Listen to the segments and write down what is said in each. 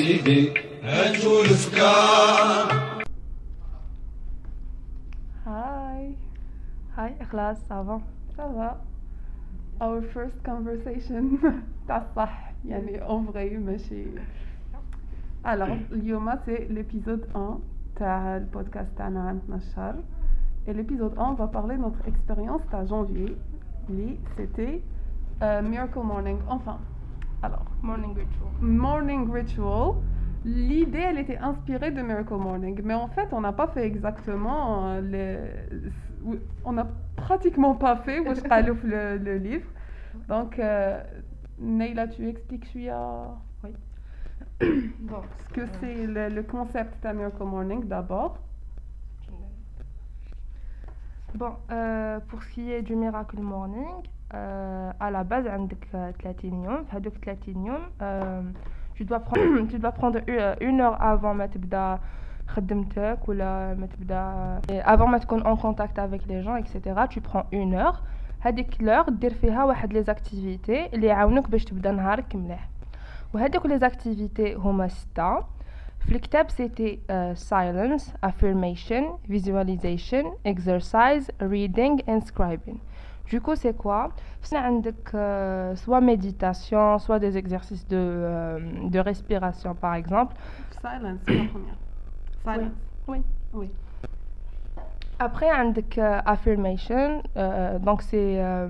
حبيبي هاتوا الافكار هاي هاي اخلاص سافا سافا our first conversation تاع الصح يعني اون فري ماشي الوغ اليوم سي ليبيزود 1 تاع البودكاست تاعنا عندنا الشهر et l'épisode 1 on va parler de notre expérience à janvier li c'était euh, Miracle Morning enfin alors. Morning Ritual. Morning Ritual. L'idée, elle était inspirée de Miracle Morning, mais en fait, on n'a pas fait exactement euh, les... On n'a pratiquement pas fait le, le livre. Donc, euh, Neila, tu expliques à. Oui. ce que c'est le, concept de Miracle Morning d'abord. Bon, euh, pour ce qui est du Miracle Morning, euh, à la base عندك 30 يوم في هذوك 30 يوم tu dois prendre tu dois prendre euh, une heure avant ما تبدا خدمتك ولا ما تبدا avant ma تكون en contact avec les gens etc tu prends une heure هذيك لور دير فيها واحد لي زاكتيفيتي اللي يعاونوك باش تبدا نهارك مليح وهذوك لي زاكتيفيتي هما ستة في الكتاب سيتي silence affirmation visualization exercise reading and scribing du coup, c'est quoi C'est euh, soit méditation, soit des exercices de, euh, de respiration, par exemple. Silence, c'est la première. Silence. Oui. Oui. oui. Après, عندك euh, affirmation, euh, donc c'est euh,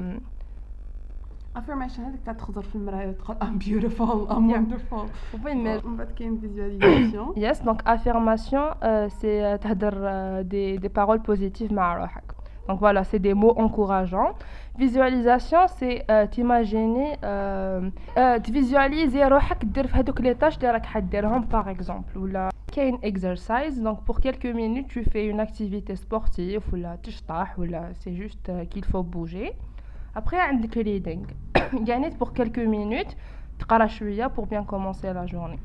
affirmation هذيك تاع تخزر في المرايه وتقول I'm beautiful, I'm wonderful. وبين ما من بعد كاين visualisation. Yes, donc affirmation, euh, c'est تهدر des, des paroles positives مع روحك. Donc voilà, c'est des mots encourageants. Visualisation, c'est euh, t'imaginer, euh, euh, visualiser les tâches par exemple. Ou là, un exercise, donc pour quelques minutes, tu fais une activité sportive, ou là, ou c'est juste euh, qu'il faut bouger. Après, un reading. gagner pour quelques minutes, pour bien commencer la journée.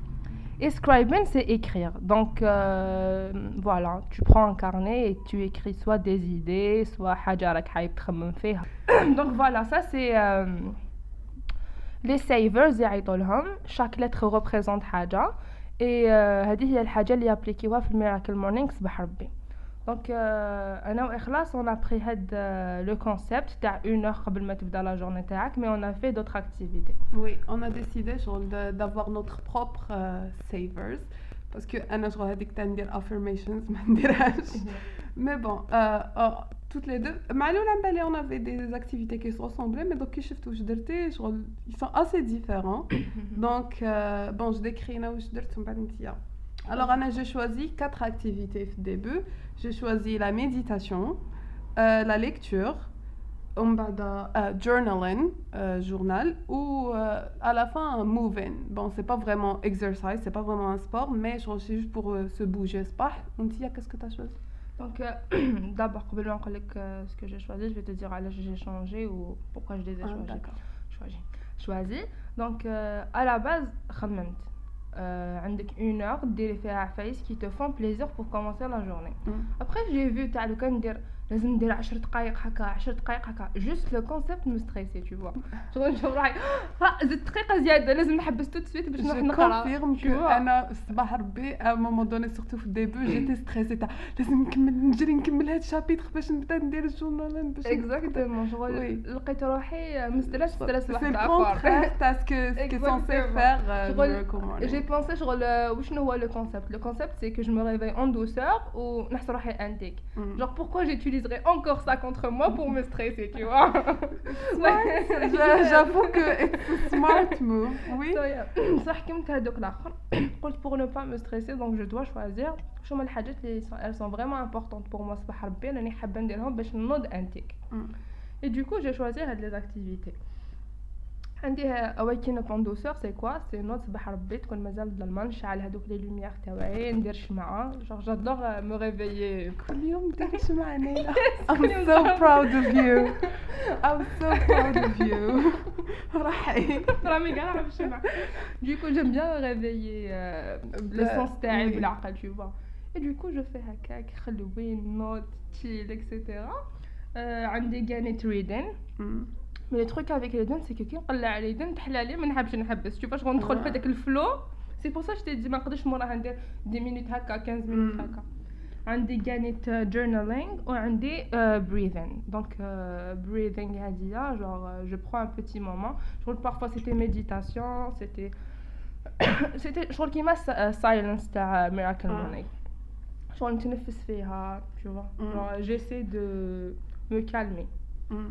Escribing c'est écrire. Donc euh, voilà, tu prends un carnet et tu écris soit des idées, soit Donc voilà, ça c'est euh, les savers, chaque lettre représente حاجة. Et euh, هذه il الحاجة appliqué waf Miracle Morning صباح donc, euh, on a pris euh, le concept, une heure avant dans la journée, mais on a fait d'autres activités. Oui, on a décidé d'avoir notre propre euh, savers, parce que Anna, je vais dire affirmations, mais bon, toutes les deux, on avait des activités qui se ressemblaient, mais donc, ils sont assez différents. Donc, bon, je décris, alors Anna, j'ai choisi quatre activités au début j'ai choisi la méditation, euh, la lecture, euh, journaling, euh, journal, ou euh, à la fin un moving. Bon, c'est pas vraiment exercise, c'est pas vraiment un sport, mais je suis juste pour se bouger. qu'est-ce que tu as choisi donc, d'abord, ce que j'ai choisi, je vais te dire allez, j'ai changé ou pourquoi je les ai ah, choisis. Choisi. Donc, à la base, khammamt. Euh, une heure, des face qui te font plaisir pour commencer la journée. Mm. Après, j'ai vu, tu dire. لازم ندير 10 دقائق هكا 10 دقائق هكا جوست لو كونسيبت ستريسي تي فوا شغل نشوف روحي ها زدت دقيقه زياده لازم نحبس توت سويت باش نروح نقرا كونفيرم كو انا صباح ربي ا مومون دوني سورتو في الديبو جيتي ستريسي تاع لازم نكمل نجري نكمل هاد الشابيتر باش نبدا ندير الجورنال باش اكزاكتومون شغل لقيت روحي ما ستريس واحد اخر تاع سكو سكو سونسي فيغ جي بونسي شغل وشنو هو لو كونسيبت لو كونسيبت سي كو جو مو ريفي اون دوسور ونحس روحي انتيك جوغ بوركوا جي utiliserait encore ça contre moi pour me stresser, tu vois. J'avoue que smart move, oui. صح كنت هذوك قلت pour ne pas me stresser donc je dois choisir elles sont vraiment importantes pour moi نديرهم باش antique mm. et du coup j'ai choisi les activités عندي اماكن بوندوسور سي كوا سي نوت صباح ربي تكون مازال ظلمه نشعل هذوك لي لوميير تاعي ندير شمعه جوغ جادور مو ريفيي كل يوم ندير شمعه نيلا ام سو براود اوف يو ام سو براود اوف يو راحي رامي قاع نعرف الشمعة ديكو جيم بيان ريفيي لو تاعي بالعقل تو فوا اي ديكو جو في euh, fais هكاك خلوين نوت تشيل اكسيتيرا عندي كانيت ريدين Mais le truc avec les dents, c'est que quand on a les dents, pas, je n'aime pas, Tu vois, je rentre dans le flow. C'est pour ça que je t'ai dit, je ne peux pas 10 minutes, 15 minutes. On j'ai gannet journaling ou on des euh, breathing. Donc, euh, breathing, genre, euh, je prends un petit moment. Je parfois c'était méditation, c'était. c'était, je crois qu'il y a silence de Miracle mm. Morning. Je crois que tu vois. Mm. J'essaie de me calmer. Mm.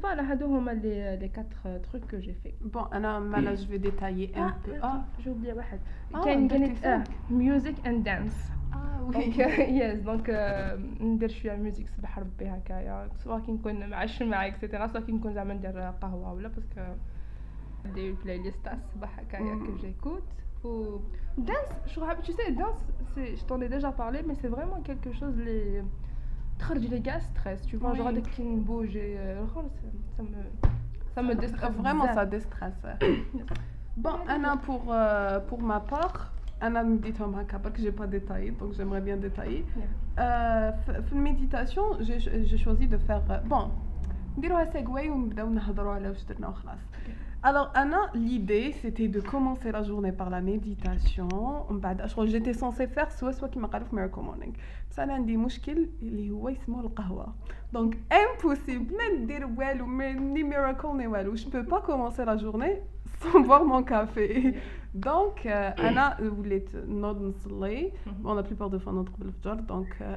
Voilà, les, euh, les quatre euh, trucs que j'ai fait. Bon, alors je vais détailler un ah, peu. Ah, j'ai ah, bah, ah, music and dance. Ah, oui. Donc, euh, yes, donc ندير شويه music صباح ربي هكايا سواء كي نكون مع الشمعة اكسيتيرا musique. كي نكون زعما ندير ولا باسكو دي بلاي ليست تاع الصباح dance, tu sais dance, je t'en ai déjà parlé mais c'est vraiment quelque chose les très délicat stress tu vois oui. genre dès qu'il bouge euh, oh, ça me ça me ça me déstresse vraiment ça déstresse bon Anna pour euh, pour ma part Anna me dit que je n'ai que j'ai pas détaillé donc j'aimerais bien détailler yeah. euh, méditation j'ai choisi de faire Bon, euh, bon dire à segway ou nous allons parler je ce que nous alors, Anna, l'idée, c'était de commencer la journée par la méditation. Bah, je crois que J'étais censée faire soit soit qui m'a Miracle Morning. Ça, j'ai un problème qui de le Donc, impossible, même dire well, ni Miracle ni well. Je ne peux pas commencer la journée sans boire mon café. Donc, euh, Anna voulait non mm-hmm. Bon, la plupart des fois, notre donc... Euh,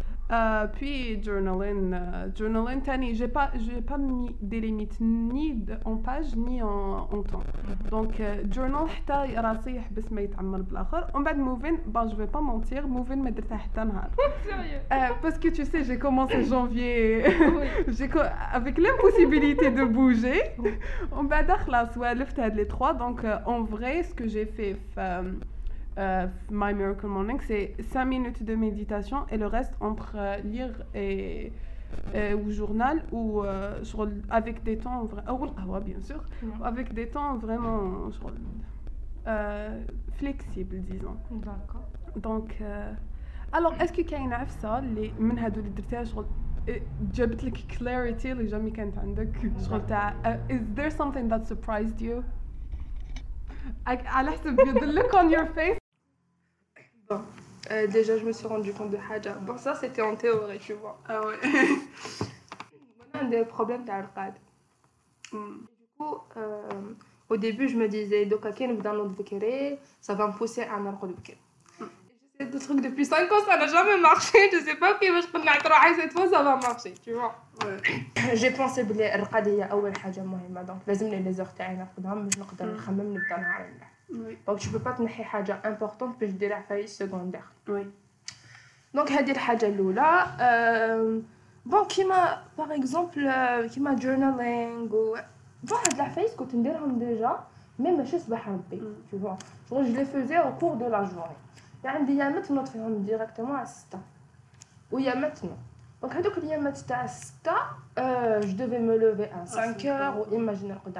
Puis euh, puis journaling, journal euh, journaling tani, j'ai pas, j'ai pas mis des limites ni en page ni en, en temps. Mhm. Donc euh, journal حتى راسي يحبس ما يتعمر بالاخر. On بعد moving, bah je vais pas mentir, moving mais درتها حتى نهار. Sérieux Parce que tu sais, j'ai commencé janvier, j'ai avec l'impossibilité de bouger. On بعد خلاص ولفت هاد les trois. Donc en vrai, ce que j'ai fait euh, My Miracle Morning, c'est 5 minutes de méditation et le reste entre euh, lire et, euh, ou journal ou euh, sur, avec des temps ah, ah bien sûr, avec des temps vraiment sur, flexibles, disons. D'accord. Donc, alors, est-ce que Kaina a ça, les منهدو اللي درتيها شغل جابت لك clarity اللي jamais كانت عندك شغل تاع is there something that surprised you؟ على the look on your face euh, déjà, je me suis rendu compte de Haja. Bon, ça, c'était en théorie, tu vois. Ah ouais. on a des problèmes d'Arqad. Mm. Du coup, euh, au début, je me disais, ça va me pousser à un J'essaie de hmm. trucs depuis 5 ans, ça n'a jamais marché. Je sais pas, mais je peux cette fois, ça va marcher, tu vois. Ouais. J'ai pensé que l'Arqad est la première chose importante. Donc, il faut les heures, mais je ne peux pas le faire. Donc tu ne peux pas te une chose importante que je la faillite secondaire. Donc, c'est euh, par exemple, euh, qui m'a journaling ou... Bon, faillite déjà, mais mm. je je les faisais au cours de la journée. Il y a un directement à Sta. Ou il maintenant. Donc, euh, je devais me lever à 5 heures, ou imaginer que je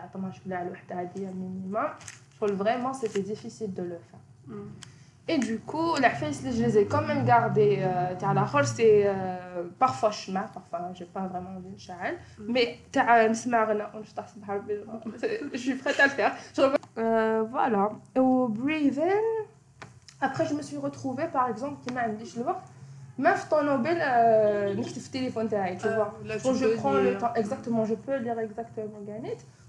à minimum. Vraiment, c'était difficile de le faire. Mm. Et du coup, la face, je les ai quand même gardé euh, la role c'est euh, parfois chemin, parfois j'ai pas vraiment envie de mm. Mais oh, je suis prête à le faire. Euh, voilà. Au breathing, après, je me suis retrouvée, par exemple, qui m'a dit, je le vois. meuf ton Nobel, euh, téléphone, tu vois. Quand je prends le temps, exactement, je peux lire exactement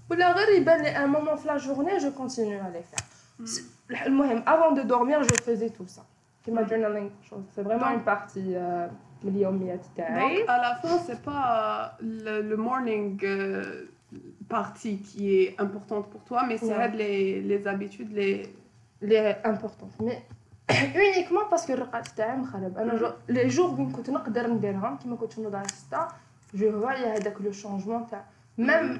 un moment de la journée, je continue à les faire. Mm. Avant de dormir, je faisais tout ça. C'est vraiment une partie euh, Donc, à la fin, c'est pas euh, le, morning euh, partie qui est importante pour toi, mais c'est les, habitudes, les... Les importantes. Mais uniquement parce que mm. les jours où je peux je que le changement. Même... Mm.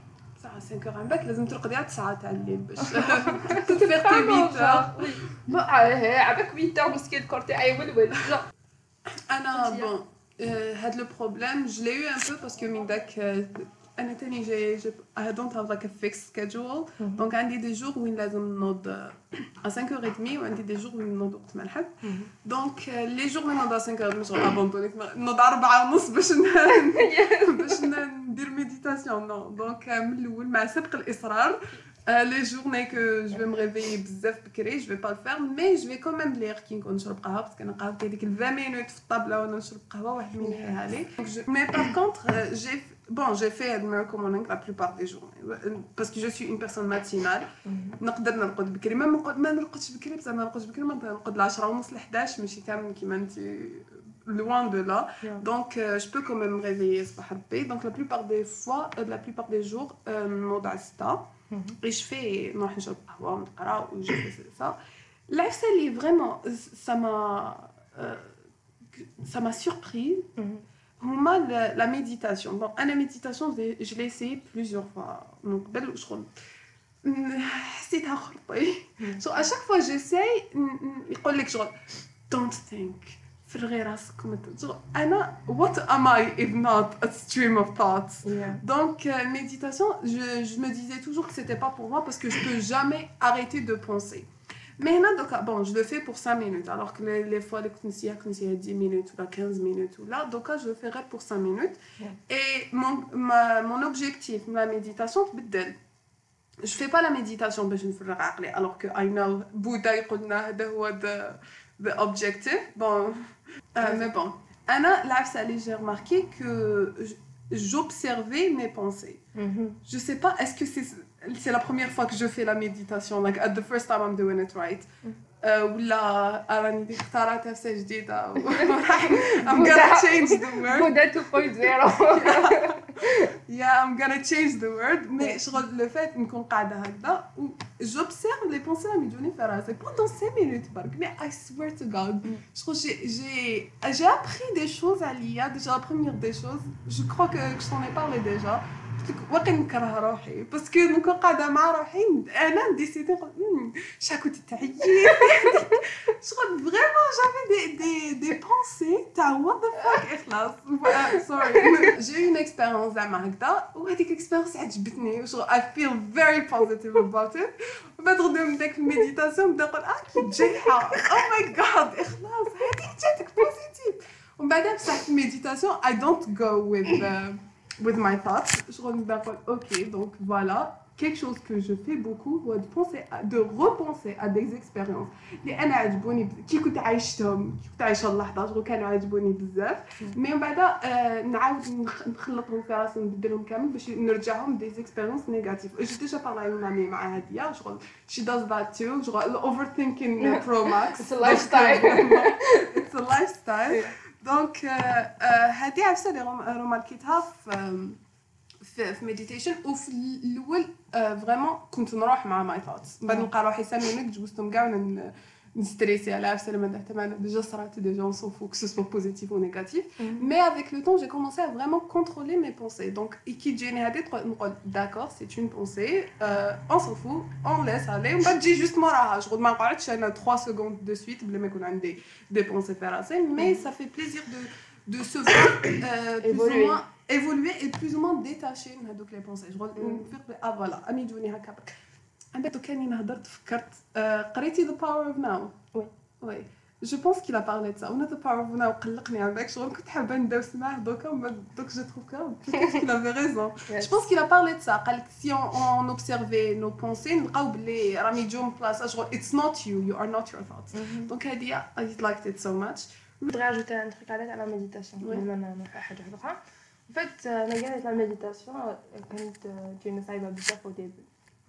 5 اور باك لازم ترقدي على 9 تاع الليل باش تفيقي 8 ما عباك 8 اور مسكين الكور تاعي يولول انا بون هاد لو بروبليم جلي لي يو ان بو باسكو من داك انا تاني جاي جو اي دونت هاف لايك فيكس سكادجول دونك عندي دي جور وين لازم نوض ا 5h30 وعندي دي جور وين نوض وقت ما نحب دونك لي جور وين نوض ا 5h مش ابوندونيك نوض 4 ونص باش باش ندير ميديتاسيون نو دونك من الاول مع سبق الاصرار لي جورني كو جو في مريفيي بزاف بكري جو في با الفير مي جو في كومام ليغ كي نكون نشرب قهوه باسكو انا قهوتي هذيك 20 مينوت في الطابله وانا نشرب قهوه واحد مين يحيها لي مي باغ كونتر جي Bon, j'ai fait Miracle Morning la plupart des jours parce que je suis une personne matinale. Mhm. نقدر نرقد بكري Même ما نرقدش بكري بصح ما نرقدش بكري نقدر نرقد ل 10 h 30 11 ماشي كامل كيما انت loin de là. Donc euh, je peux quand même me réveiller ce matin. Donc la plupart des fois, euh, la plupart des jours, نوض على 6 et je fais pas نشرب قهوة du ou je fais ça. Lifestyle est vraiment ça m'a euh, ça m'a surpris. Mhm moi, la, méditation. Bon, à la méditation, je l'ai essayé plusieurs fois. Donc, belle chose. Mm, c'est un repas. Mm. So, à chaque fois, j'essaye. Mm, il collait que je Don't think. Frérez-vous comme ça. So, ana what am I if not a stream of thoughts? Donc, euh, méditation, je, je me disais toujours que ce n'était pas pour moi parce que je ne peux jamais arrêter de penser. Mais bon, je le fais pour 5 minutes, alors que les, fois, les Knessia, Knessia 10 minutes ou 15 minutes ou là, donc je le ferai pour 5 minutes. Et mon, mon objectif, ma méditation, je je fais pas la méditation je ne ferai عقلي alors que I know bouddha يقولنا هذا the, the bon mais bon Là, j'ai remarqué que j'observais mes pensées je sais pas est-ce que c'est c'est la première fois que je fais la méditation like at the first time I'm doing it right Ou là, ولا راني اخترعتها في là I'm gonna change the word point 2.0 yeah I'm gonna change the word mais je شغل le fait نكون قاعدة ça où j'observe les pensées راهم يجوني faire c'est pendant 5 minutes برك mais I swear to God mm. crois j'ai j'ai appris des choses à l'IA, déjà la première des choses je crois que je t'en ai parlé déjà واقي نكره روحي باسكو نكون قاعده مع روحي انا ديسيدي نقول شاكو كنت شغل فريمون جافي دي دي دي بونسي تاع وات ذا فاك اخلاص سوري جي اون اكسبيرونس زعما هكذا وهذيك اكسبيرونس عجبتني وشغل اي فيل فيري بوزيتيف اباوت ات بعد غدا من داك الميديتاسيون نبدا نقول اه كي جايحه او ماي جاد اخلاص هذيك جاتك بوزيتيف ومن بعد بصح في الميديتاسيون اي دونت جو وذ with my thoughts. Je remets ma faute. Ok, donc voilà. Quelque chose que je fais beaucoup, de, penser de repenser à des expériences. Les NHBONI, qui coûte j'ai Ishtom, qui coûte à Ishallah, dans le cas de NHBONI bizarre. Mm. Mais maintenant, je vais vous faire un peu de temps quand même, parce que nous avons des expériences négatives. J'ai déjà parlé à une amie, ma Adia, je crois, she does that too, je crois, overthinking Pro Max. It's a lifestyle. It's a lifestyle. دونك euh, euh, هذه عفسه اللي روماركيتها في في ميديتيشن وفي الاول فريمون euh، كنت نروح مع ماي ثوتس بعد نعم. نلقى روحي سامي مينوت جوزتهم كاع stressée à l'âge, déjà ça déjà on s'en fout que ce soit positif ou négatif. Mhm. Mais avec le temps, j'ai commencé à vraiment contrôler mes pensées. Donc, d'accord, c'est une pensée, euh, on s'en fout, on laisse aller. On va dire juste moi, je remarque que j'ai 3 secondes de suite, des, des pensées mais mhm. ça fait plaisir de, de se voir euh, plus Évoluer. ou moins évoluer et plus ou moins détacher les pensées. Je mm -hmm. ah voilà, ami من بعد كاني نهضرت فكرت آه، قريتي The Power of Now وي وي جو بونس كي لا بارلي تاع ذا باور اوف ناو قلقني على بالك شغل كنت حابه ندوس معاه دوكا دوك جو تروف كا كي افي ريزون جو بونس كي لا بارلي تاع قال لك سي اون اوبسيرفي نو بونسي نلقاو بلي رامي جو بلاصه شغل اتس نوت يو يو ار نوت يور ثوتس دونك هادي اي لايكت ات سو ماتش بدي اجوتي ان تخيك على لا ميديتاسيون بما حاجه اخرى فات مجال لا ميديتاسيون كانت جينا صعيبه بزاف او ديبي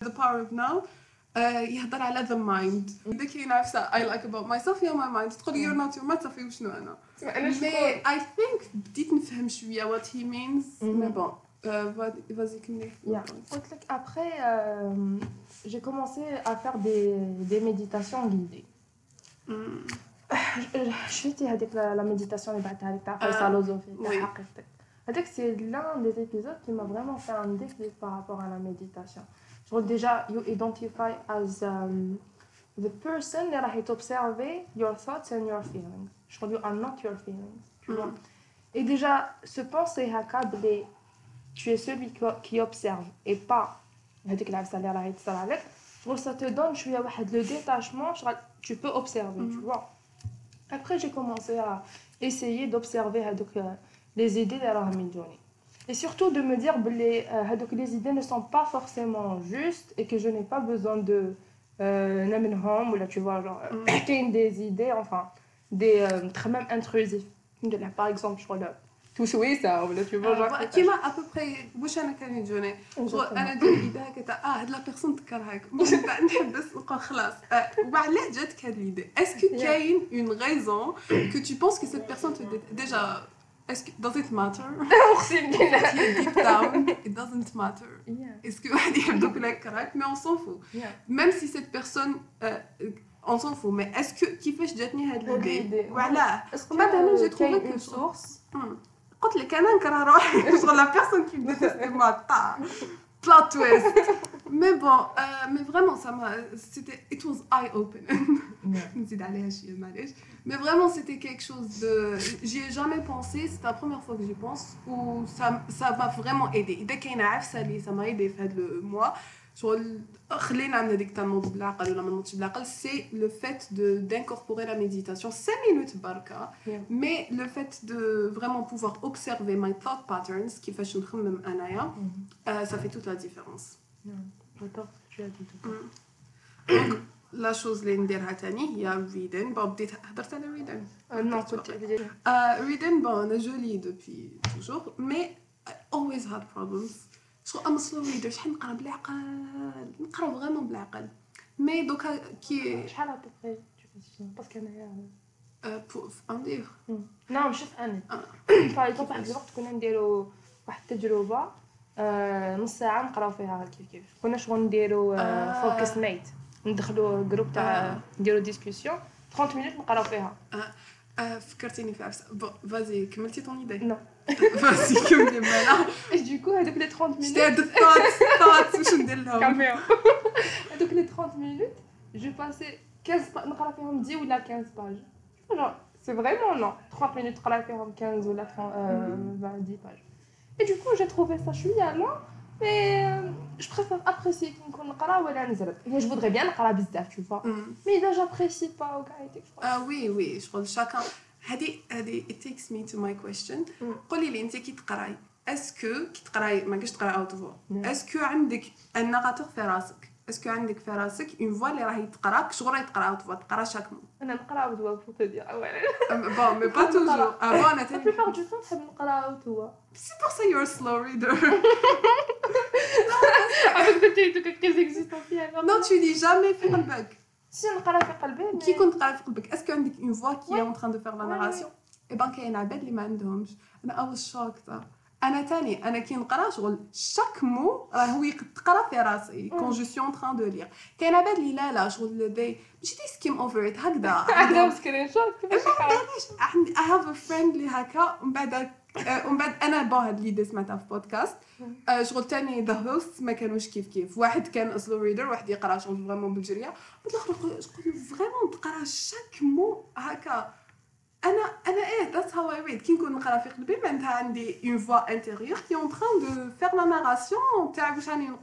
The Power of Now uh, يهضر على ذا مايند the mind. اي لايك اباوت ماي سيلف my ماي mind. تقول يور نوت يور Tu وشنو انا انا شكون اي ثينك بديت نفهم شويه وات هي مينز mais bon. Euh, vas-y, Après, euh, j'ai commencé à faire des, méditations guidées. Mm. Euh, je suis avec la, la méditation les la philosophie, C'est l'un des épisodes qui m'a vraiment fait un déclic par rapport à la méditation. Déjà, déjà, you identify as um, the person that راح تobserver your thoughts and your feelings crois you are not your feelings tu vois mm-hmm. et déjà ce penser à câbler, tu es celui qui observe et pas je العفسه ça te donne le détachement tu peux observer tu mm-hmm. vois après j'ai commencé à essayer d'observer euh, les idées de me journée et surtout de me dire que ben, euh, les, idées ne sont pas forcément justes et que je n'ai pas besoin de euh, ou là tu vois genre euh, des idées enfin des euh, très même intrusives par exemple je vois là tout oui ça là tu vois ah, genre tu m'as à peu près bouche à la canne de je elle a des idées que ah la personne te caraque mais je t'ai de bas ou quoi خلاص bah là j'ai de quelle idée est-ce que y a une raison que tu penses que cette personne te déjà est-ce que... Does it matter? Oh, deep down, it doesn't matter. Est-ce que... Donc, la correct? mais on s'en fout. Même si cette personne... Euh, on s'en fout, mais est-ce que... Qui fait que je tenir cette idée? Voilà. Est-ce que... Madame, j'ai trouvé une source. Hmm. Quand les canins, quand la personne qui me déteste, moi, Plot twist. mais bon, euh, mais vraiment, ça m'a. C'était. It was eye-opening. dit d'aller à Mais vraiment, c'était quelque chose de. J'y ai jamais pensé. C'est la première fois que j'y pense. Où ça m'a vraiment aidé. Dès ça m'a aidé, fait le mois. C'est le fait d'incorporer la méditation, 5 minutes par cas mais le fait de vraiment pouvoir observer mes thought qui fait que je mm-hmm. euh, ça fait toute la différence. لا شوز اللي نديرها تاني هي ريدن بون بديت هضرت على ريدن نو كنت ريدن بون انا جولي دوبي توجور مي اولويز هاد بروبلمز سو ام سلو ريدر شحال نقرا بالعقل نقرا فريمون بالعقل مي دوكا كي شحال ابوبخي باسكو انايا بوف ان ليفر نعم شوف انا باغ اكزومبل كنا نديرو واحد التجربه une heure et demie, je les écris comme ça. On est comme des « focus mates ». On entre dans un groupe, on fait des discussions, 30 minutes, je les écris. Ah, j'ai pensé à ça. Bon, vas-y, tu as terminé ton idée Non. Vas-y, tu es malade. Et du coup, depuis les 30 minutes... J'étais à deux têtes, c'est ce que je leur disais. C'est comme ça. Depuis les 30 minutes, je passais... Je les écris 10 ou 15 pages. Non, c'est vraiment non. 30 minutes, je 15 ou 20 pages. Et du coup, j'ai trouvé ça, chouïa, non mais euh, je préfère apprécier qu'on ne ou la Mais je voudrais bien le kala tu vois. Mm. Mais déjà, j'apprécie pas au Ah oui, oui, je crois que chacun. Hadi, hadi, it takes me to my question. Quoi, mm. tu est-ce que, qui te est-ce que tu as un narrateur fait اسكو عندك في راسك اون فوا اللي راهي تقراك شغل راهي تقرا وتفوا تقرا شاك مو انا نقرا وتوا بور تو دير اولا بون مي با توجور افون انا تاني بلوبار دو تون تحب نقرا وتوا سي بور سا يور سلو ريدر avec des trucs très اكزيستونسيال نو tu lis جامي في قلبك سي نقرا في قلبي كي كنت قرا في قلبك اسكو عندك اون فوا كي اون تران دو فير لا ناراسيون اي بان كاين عباد اللي ما عندهمش انا اول شوك انا تاني انا كي نقرا شغل شاك مو راه هو يقرا في راسي كون جو سي اون تران دو لير كاين عباد لي لا لا شغل دي ماشي دي سكيم اوفر ات هكذا عندهم سكرين شوت كيفاش عندي اي هاف ا فريند لي هكا ومن بعد ومن بعد انا بون هاد ليدي سمعتها في بودكاست شغل تاني ذا هوست ما كانوش كيف كيف واحد كان اسلو ريدر واحد يقرا شغل فريمون بالجريه قلت له فريمون تقرا شاك مو هكا Et c'est comme ça que je fais. a une voix intérieure qui est en train de faire la narration. Mm.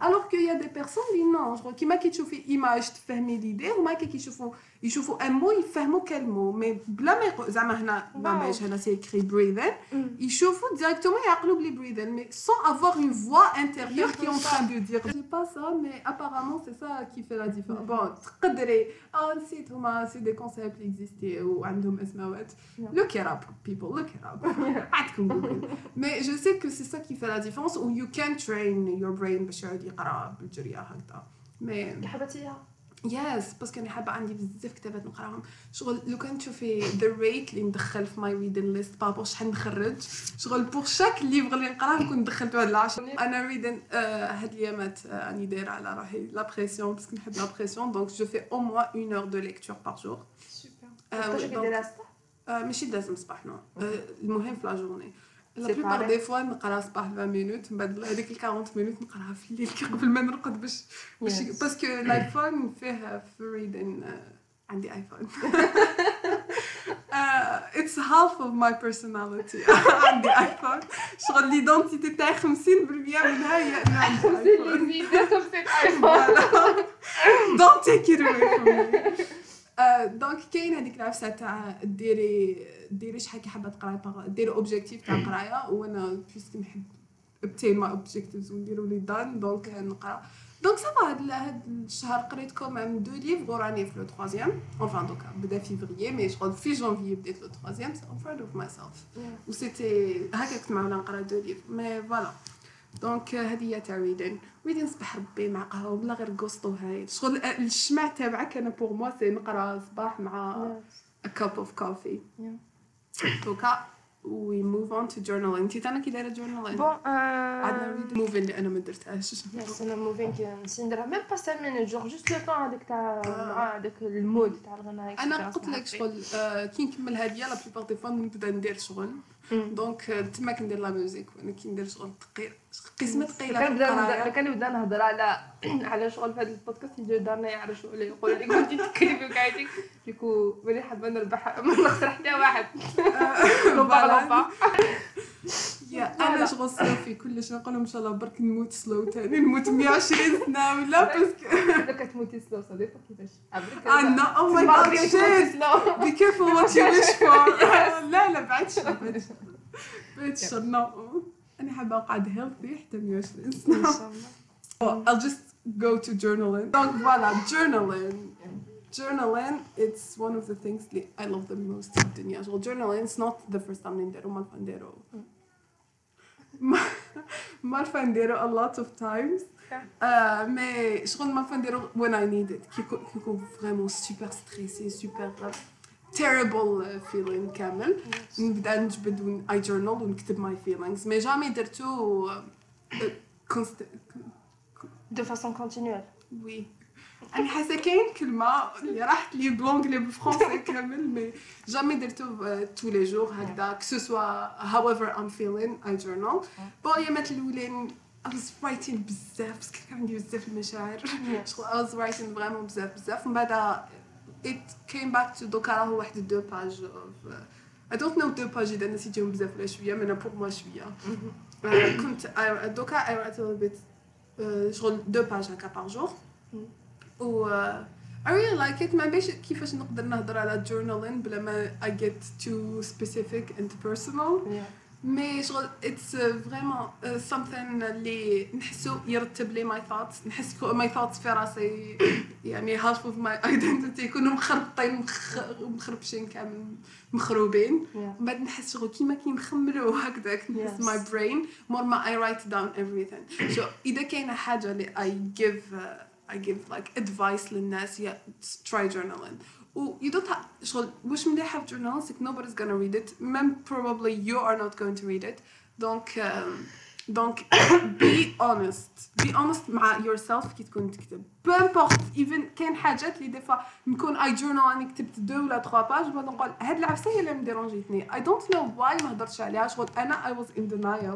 Alors qu'il y a des personnes qui disent non, je crois des images de famille d'idées, ou des يشوفوا ان مو يفهموا كلمه مي بلا ما يقول زعما هنا ماماج هنا سي كري بريذن يشوفوا ديريكتومون يعقلوا بلي بريذن مي سون افوار اون فوا انتيريور كي اون تران دو دير جي با سا مي ابارامون سي سا كي في لا ديفيرونس بون تقدري اه نسيت هما سي دي كونسيبت اكزيستي وعندهم اسماوات لوك ات اب بيبل لوك ات اب عندكم جوجل مي جو سي كو سي سا كي في لا ديفيرونس و يو كان ترين يور برين باش يقرا بالجريه هكذا مي حبيتيها يس باسكو انا حابه عندي بزاف كتابات نقراهم شغل لو كان تشوفي ذا ريت اللي ندخل في ماي ريدن ليست بابا شحال نخرج شغل بوغ شاك ليفغ اللي نقراه نكون دخلت واحد العشرة انا ريدن آه، هاد الايامات راني آه، دايره على راهي لا بريسيون باسكو نحب لا بريسيون دونك جو في او موا اون اور دو ليكتور باغ جور سوبر ماشي دازم صباح نو المهم في لا جورني لا بلوبار دي فوا نقرا صباح 20 مينوت من بعد هذيك ال 40 مينوت نقراها في الليل قبل ما نرقد باش باش باسكو الايفون فيه فريد ان عندي ايفون اتس هاف اوف ماي بيرسوناليتي عندي ايفون شغل ليدونتيتي تاعي 50% منها هي انا عندي ايفون 50% ايفون دونت تيك ات اواي فروم مي دونك كاين هذيك العفسه تاع ديري ديري شحال كي حابه تقراي ديري اوبجيكتيف تاع القرايه وانا بيسك نحب ابتين ما اوبجيكتيفز ونديرو لي دان دونك نقرا دونك صافا هاد الشهر قريت كومام دو ليف وراني في لو تخوازيام انفان دوكا بدا فيفريي مي شغل في جونفي بديت لو تخوازيام سو ام براود اوف ماي سيلف و سيتي هاكا كنت معوله نقرا دو ليف مي فوالا دونك هذه هي تاع ريدن ريدن صباح ربي مع قهوه ولا غير قوسطو هاي شغل آه، الشمع تاعك انا بوغ موا سي نقرا صباح مع ا كاب اوف كوفي توكا وي موف اون تو جورنالينغ تي انا كي دايره جورنالينغ بون عندنا ريد موفين اللي انا ما درتهاش يس انا موفين كي نديرها ميم با سيمين جور جوست لو طون هذاك تاع هذاك المود تاع الغناء انا آه. آه، قلت لك شغل آه، كي نكمل هذه لا بليبار دي فوا نبدا ندير شغل دونك آه، تما كندير لا ميوزيك وانا كندير شغل ثقيل قسمه ثقيله كنبدا كنبدا نهضر على على شغل في هذا البودكاست اللي دارنا يعرشوا عليه يقول لك كنتي تكلمي وكاعدين ديكو ملي حابه نربح ما نخسر حتى واحد آه، لوبا لوبا انا شغل صافي كلش نقول لهم ان شاء الله برك نموت سلو ثاني نموت 120 سنه ولا باسكو درك تموتي سلو صديقه كيفاش انا او ماي جاد شيت بي كيرفول وات يو ويش فور لا لا بعد شر بعد شر نو انا حابه اقعد هيلثي حتى 120 سنه ان شاء الله I'll just go to journaling. Donc voilà, journaling. journaling it's one of the things that I love the most in الدنيا journaling it's not the first time m'a m'a fendu un lot of times euh, mais je prends m'a fendu when I need it, co qui co vraiment super stressé super euh, terrible euh, feeling camel et puis d'un je peux donc I journal donc de my feelings mais jamais d'être de façon continue oui انا حاسه كاين كلمه اللي راحت لي بلونجلي بالفرونسي كامل مي جامي درتو تو لي جور هكذا كسو سوا هاويفر ام فيلين اي جورنال بو ايامات الاولين I was writing بزاف بس كان عندي بزاف المشاعر شغل I was writing فريمون بزاف بزاف من بعد it came back to دوكا راهو واحد دو باج of uh, I don't know دو باج اذا نسيتيهم بزاف ولا شويه مي انا بوغ موا شويه كنت دوكا I write a little bit شغل دو باج هكا باغ جور و I really like it ما بيش كيفاش نقدر نهضر على journaling بلا ما I get too specific and personal yeah. مي شغل اتس فريمون سامثين اللي نحسو يرتب لي ماي ثوتس نحس ماي ثوتس في راسي يعني هاف اوف ماي ايدنتيتي يكونوا مخربطين مخربشين كامل مخروبين yeah. بعد نحس شغل كيما كي نخملو هكذاك نحس ماي برين مور ما اي رايت داون everything سو اذا كاينه حاجه اللي اي جيف I give like advice للناس yeah try journaling you don't have شغل مش مليحة في journals like nobody's gonna read it même probably you are not going to read it do um, Donc, بي اونست بي اونست مع yourself كي تكون تكتب importe, even كاين حاجات اللي ديفا نكون I journal انا كتبت دو ولا تخوا باج بعد نقول هاد العفسه هي اللي مديرونجيتني اي دونت نو واي ما هدرتش عليها شغل انا اي was ان دينايل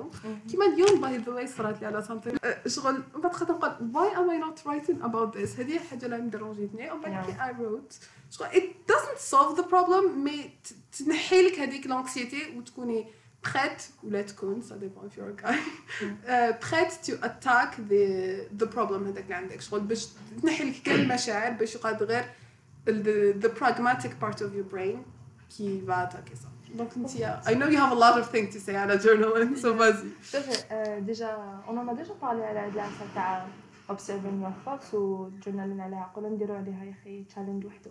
كيما اليوم باي ذا واي صرات لي على سامثينغ شغل من بعد خاطر نقول واي ام اي نوت writing about ذيس هذه الحاجه اللي مديرونجيتني ومن بعد كي اي روت شغل it doesn't سولف ذا بروبليم مي تنحي لك هذيك لونكسيتي وتكوني prête ou let's go, ça dépend if you're a guy mm. uh, prête to attack the the problem هذاك اللي عندك شغل باش تنحي لك كل المشاعر باش يقعد غير the, the pragmatic part of your brain qui va attaquer ça Donc, Ntia, I know you have a lot of things to say on a journal, and so vas-y. ديجا اون انا ديجا بارلي على la تاع observing your thoughts ou journaling عليها قولوا نديروا عليها يا اخي تشالنج وحده.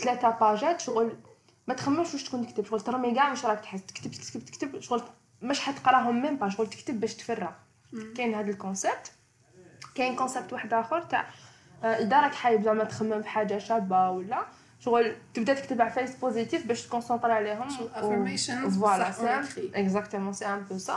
ثلاثه باجات شغل ما تخممش واش تكون تكتب شغل ترمي كاع واش راك تحس تكتب تكتب تكتب شغل مش حتقراهم ميم با شغل تكتب باش تفرى كاين هذا الكونسيبت كاين كونسيبت واحد اخر تاع آه، اذا راك حايب زعما تخمم في حاجه شابه ولا شغل تبدا تكتب على فيس بوزيتيف باش تكونسونطري عليهم افيرميشن فوالا اكزاكتومون سي ان بو سا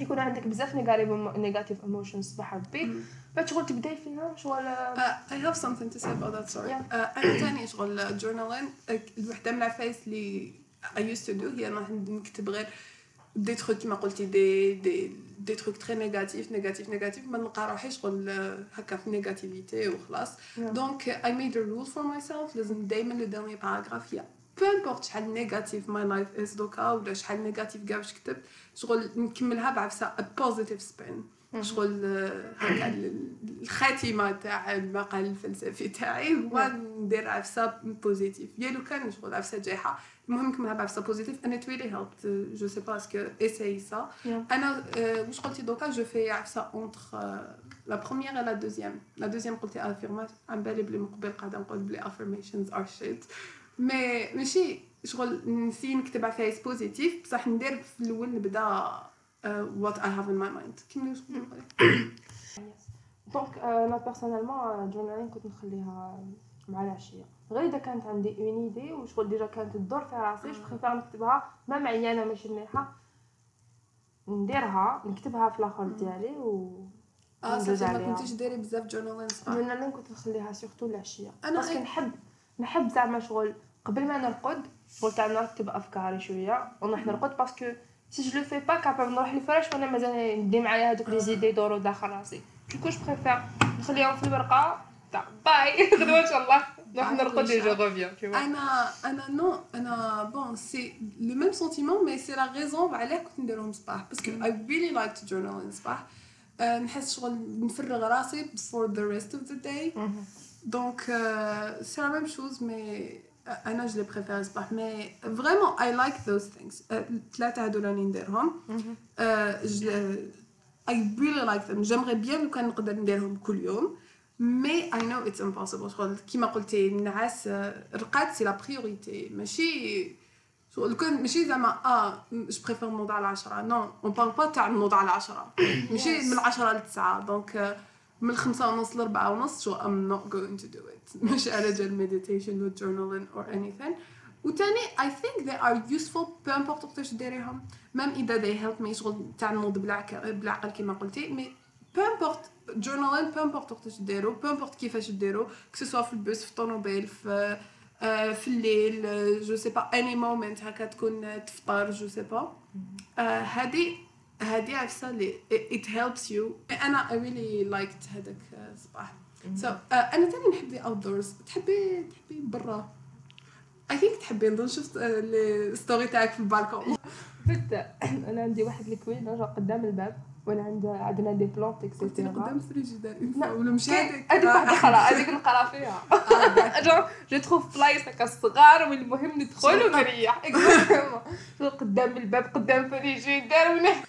يكون عندك بزاف نيجاتيف نيجاتيف ايموشنز صباح ربي بعد شغل تبداي النوم شغل اي هاف سمثينغ تو سي اباوت ذات سوري انا ثاني شغل جورنالين الوحده من العفايس اللي اي يوست تو دو هي انا نكتب غير دي تخوك كيما قلتي دي دي دي تخوك تخي نيجاتيف نيجاتيف نيجاتيف ما نلقى روحي شغل آه، هكا في نيجاتيفيتي وخلاص دونك اي ميد ا رول فور ماي سيلف لازم دائما اللي قدامي باراغراف هي بامبورت شحال نيجاتيف ماي لايف از دوكا ولا شحال نيجاتيف كاع واش كتبت شغل نكملها بعفسه بوزيتيف سبين شغل هكا الخاتمه تاع المقال الفلسفي تاعي هو ندير عفسه بوزيتيف يا لو كان شغل عفسه جايحه المهم نكملها بعفسه بوزيتيف انا تويلي هيلب جو سي با اسكو اساي سا انا euh, واش قلتي دوكا جو في عفسه اونتر لا بروميير اي لا دوزيام لا دوزيام قلتي افيرماسيون عن بالي بلي مقبل قاعده نقول بلي افيرميشنز ار شيت مي ماشي شغل نسي نكتب على فيس بوزيتيف بصح ندير في الاول نبدا وات اي هاف ان ماي مايند كيما دونك انا بيرسونيلمون جورنالين كنت نخليها مع العشيه غير اذا كانت عندي اون ايدي وشغل ديجا كانت تدور في راسي جو بريفير نكتبها ما معيانه ماشي مليحه نديرها نكتبها في الاخر آه. ديالي و اه ما كنتيش ديري بزاف جورنالين صح جورنالين كنت نخليها سورتو العشيه باسكو نحب نحب زعما شغل قبل ما نرقد قلت نرتب افكاري شويه ونروح نرقد باسكو سي جو لو في با كابابل نروح للفراش وانا مازال ندي معايا هذوك لي زيدي يدوروا داخل راسي دوكو جو بريفير نخليهم في الورقه تاع باي غدوه ان شاء الله نروح نرقد جو غوفيان انا انا نو انا بون سي لو ميم سونتيمون مي سي لا ريزون علاه كنت نديرهم صباح باسكو اي ريلي لايك تو جورنال صباح نحس شغل نفرغ راسي فور ذا ريست اوف ذا داي دونك سي لا ميم شوز مي انا جو بريفير الصباح مي فريمون اي لايك ذوز ثينكس الثلاثه هذول راني نديرهم اي ريلي لايك ذم جامغي بيان لو كان نقدر نديرهم كل يوم مي اي نو اتس امبوسيبل شغل كيما قلتي النعاس رقاد سي لا بريوريتي ماشي شغل كان ماشي زعما اه جو بريفير نوض على 10 نو اون بارل با تاع نوض على 10 ماشي من 10 ل 9 دونك من الخمسة ونص لأربعة ونص شو I'm not going to do it مش على جال meditation or journaling or anything وتاني I think they are useful peu importe وقتاش ديريهم مام إذا they help me شغل تاع نوض بالعقل كيما قلتي مي peu importe journaling peu importe وقتاش ديرو peu importe كيفاش ديرو كسوا في البوس في الطوموبيل في آه، في الليل جو سي با اني مومنت هكا تكون آه، تفطر جو سي با هادي هادي عفسه لي it helps you انا I really liked هذاك الصباح آه، so آه، انا تاني نحب لي outdoors تحبي تحبي برا I think تحبي نظن شفت آه، الستوري تاعك في البالكون فت انا عندي واحد الكوين نرجع قدام الباب وانا عندها عندنا دي بلونت اكسيتيرا قدام الفريجيدير نعم. ولا مش هذيك هذيك واحده اخرى هذيك نقرا فيها جو تخوف بلايص هكا صغار المهم ندخل ونريح قدام الباب قدام فريجيدير ونحكي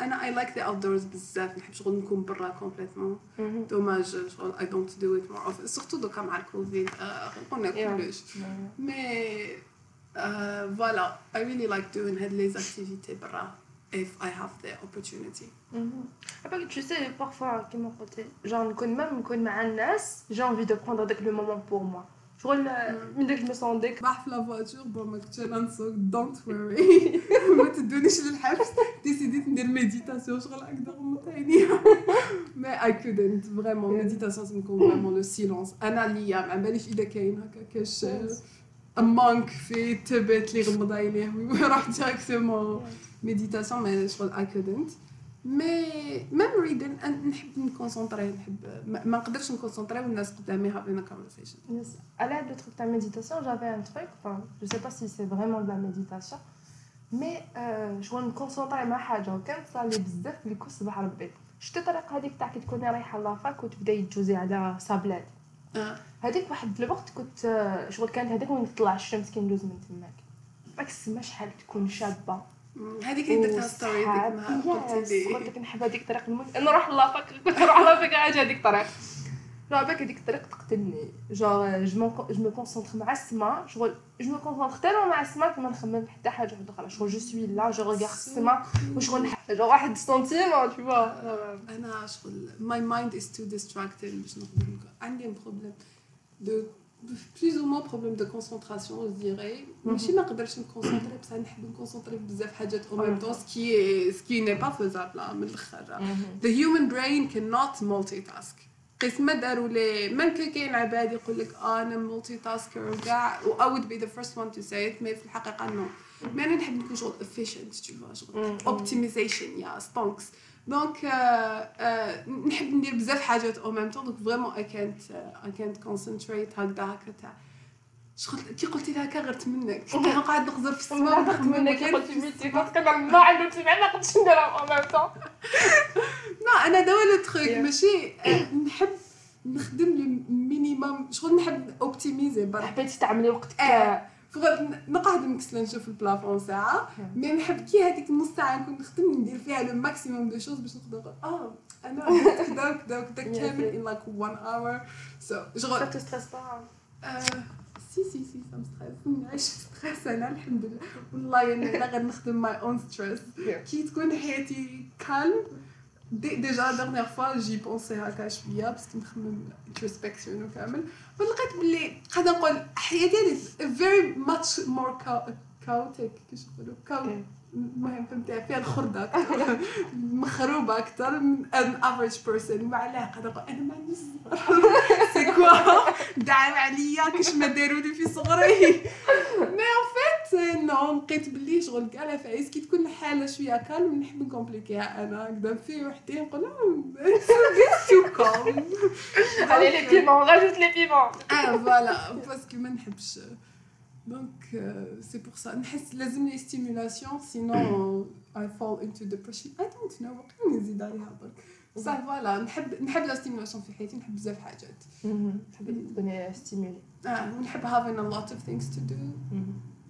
انا اي لايك ذا outdoors بزاف نحب شغل نكون برا كومبليتمون دوماج mhm. شغل اي دونت دو ات surtout اوف سورتو دوكا مع الكوفيد كلش مي فوالا if I have the opportunity. Mhm. tu sais, parfois, qui mon côté, genre, je même, j'ai envie de prendre le moment pour moi. شغل من منك لمصندك باح في لافواتور بون ما كنتش غنسوق دونت وري ما تدونيش للحبس ديسيديت ندير ميديتاسيون شغل هكذا غمض عينيا مي اي كودنت فريمون ميديتاسيون تنكون فريمون لو سيلونس انا ليا ما باليش اذا كاين هكا كاش مانك في تبت لي غمض عينيه ويروح ديريكتومون ميديتاسيون مي شغل اي كودنت مي ما نريد نحب نكونسونطري نحب ما نقدرش نكونسونطري والناس قدامي هابين كونفرسيشن يس على هاد لو تروك تاع ميديتاسيون جافي ان تخيك فان جو سي با سي سي فريمون لا ميديتاسيون مي شغل نكونسونطري مع حاجه وكان صالي بزاف اللي كنت صباح ربي شتي الطريقه هذيك تاع كي تكوني رايحه لافاك وتبداي تجوزي على صابلات هذيك واحد الوقت كنت شغل كانت هذيك وين تطلع الشمس كي ندوز من تماك راك السما شحال تكون شابه هذيك اللي درتها ستوري ديك ما قلت لك نحب هذيك الطريق الموت انا نروح لافاك كنت نروح لافاك عاد هذيك الطريق راه بالك هذيك الطريق تقتلني جو جو مو كونسونتر مع السما شغل جو مو كونسونتر تالو مع السما كما نخمم حتى حاجه وحده اخرى شغل جو سوي لا جو ريغارد السما وشغل جو واحد سنتيم تو فوا انا شغل ماي مايند از تو ديستراكتد باش نقدر عندي بروبليم دو بليز او موان بروبليم دو كونسونطراسيون ديري ماشي ما نقدرش نكونسونطري بصح نحب نكونسونطري بزاف حاجات او ميم طون سكي سكي ني با فيزابل من الاخر ذا هيومن برين كان نوت مالتي تاسك قيس ما داروا لي من كاين عباد يقول لك اه انا مالتي تاسكر وكاع و اي وود بي ذا فيرست وان تو سي ات مي في الحقيقه نو مي انا نحب نكون شغل افيشنت تو شغل اوبتمايزيشن يا ستونكس yeah, دونك euh, euh, نحب ندير بزاف حاجات او ميم طون دونك فريمون اي كانت اي كانت كونسنتريت هكذا هكا تاع شغل كي قلتي لها غرت منك انا قاعد نقزر في السماء غرت منك كي قلتي ميتي قلت كبر ما عنده ما قلتش نديرها او ميم طون لا انا دوا لو تخيك ماشي آه، نحب نخدم لو مينيموم شغل نحب اوبتيميزي برك حبيتي تعملي وقتك آه. نقعد نكسل نشوف البلافون ساعه مي نحب كي هذيك النص ساعه نكون نخدم ندير فيها لو ماكسيموم دو شوز باش نقدر اه انا كذا كذا وكذا كامل ان لايك 1 اور سو جو تو ستريس با سي سي سي سام ستريس نعيش ستريس انا الحمد لله والله انا غير نخدم ماي اون ستريس كي تكون حياتي كالم ديجا دغنيغ فوا جي بونسي هكا شويه بس كنت نخمم انتروسبكسيون وكامل فلقيت بلي قد نقول حياتي هادي فيري ماتش مور كاوتيك كيش نقولو كاو المهم فهمتي فيها الخرده مخروبه اكثر من ان افريج بيرسون مع علاه قد نقول انا ما عنديش سي كوا دعاو عليا كاش ما داروني في صغري مي احسن لقيت بلي شغل كاع العفايس كي تكون الحاله شويه كالم نحب نكومبليكيها انا هكذا في وحدي نقول كوم علي لي بيمون راجوت لي بيمون اه فوالا باسكو آه، ما نحبش دونك سي بور سا نحس لازم لي ستيمولاسيون سينو اي فول انتو depression. اي دونت نو واقيلا نزيد عليها برك. صح فوالا نحب نحب لا ستيمولاسيون في حياتي نحب بزاف حاجات. نحب mm-hmm. تكوني ستيمولي. اه ونحب having a lot of things to do. Mm-hmm.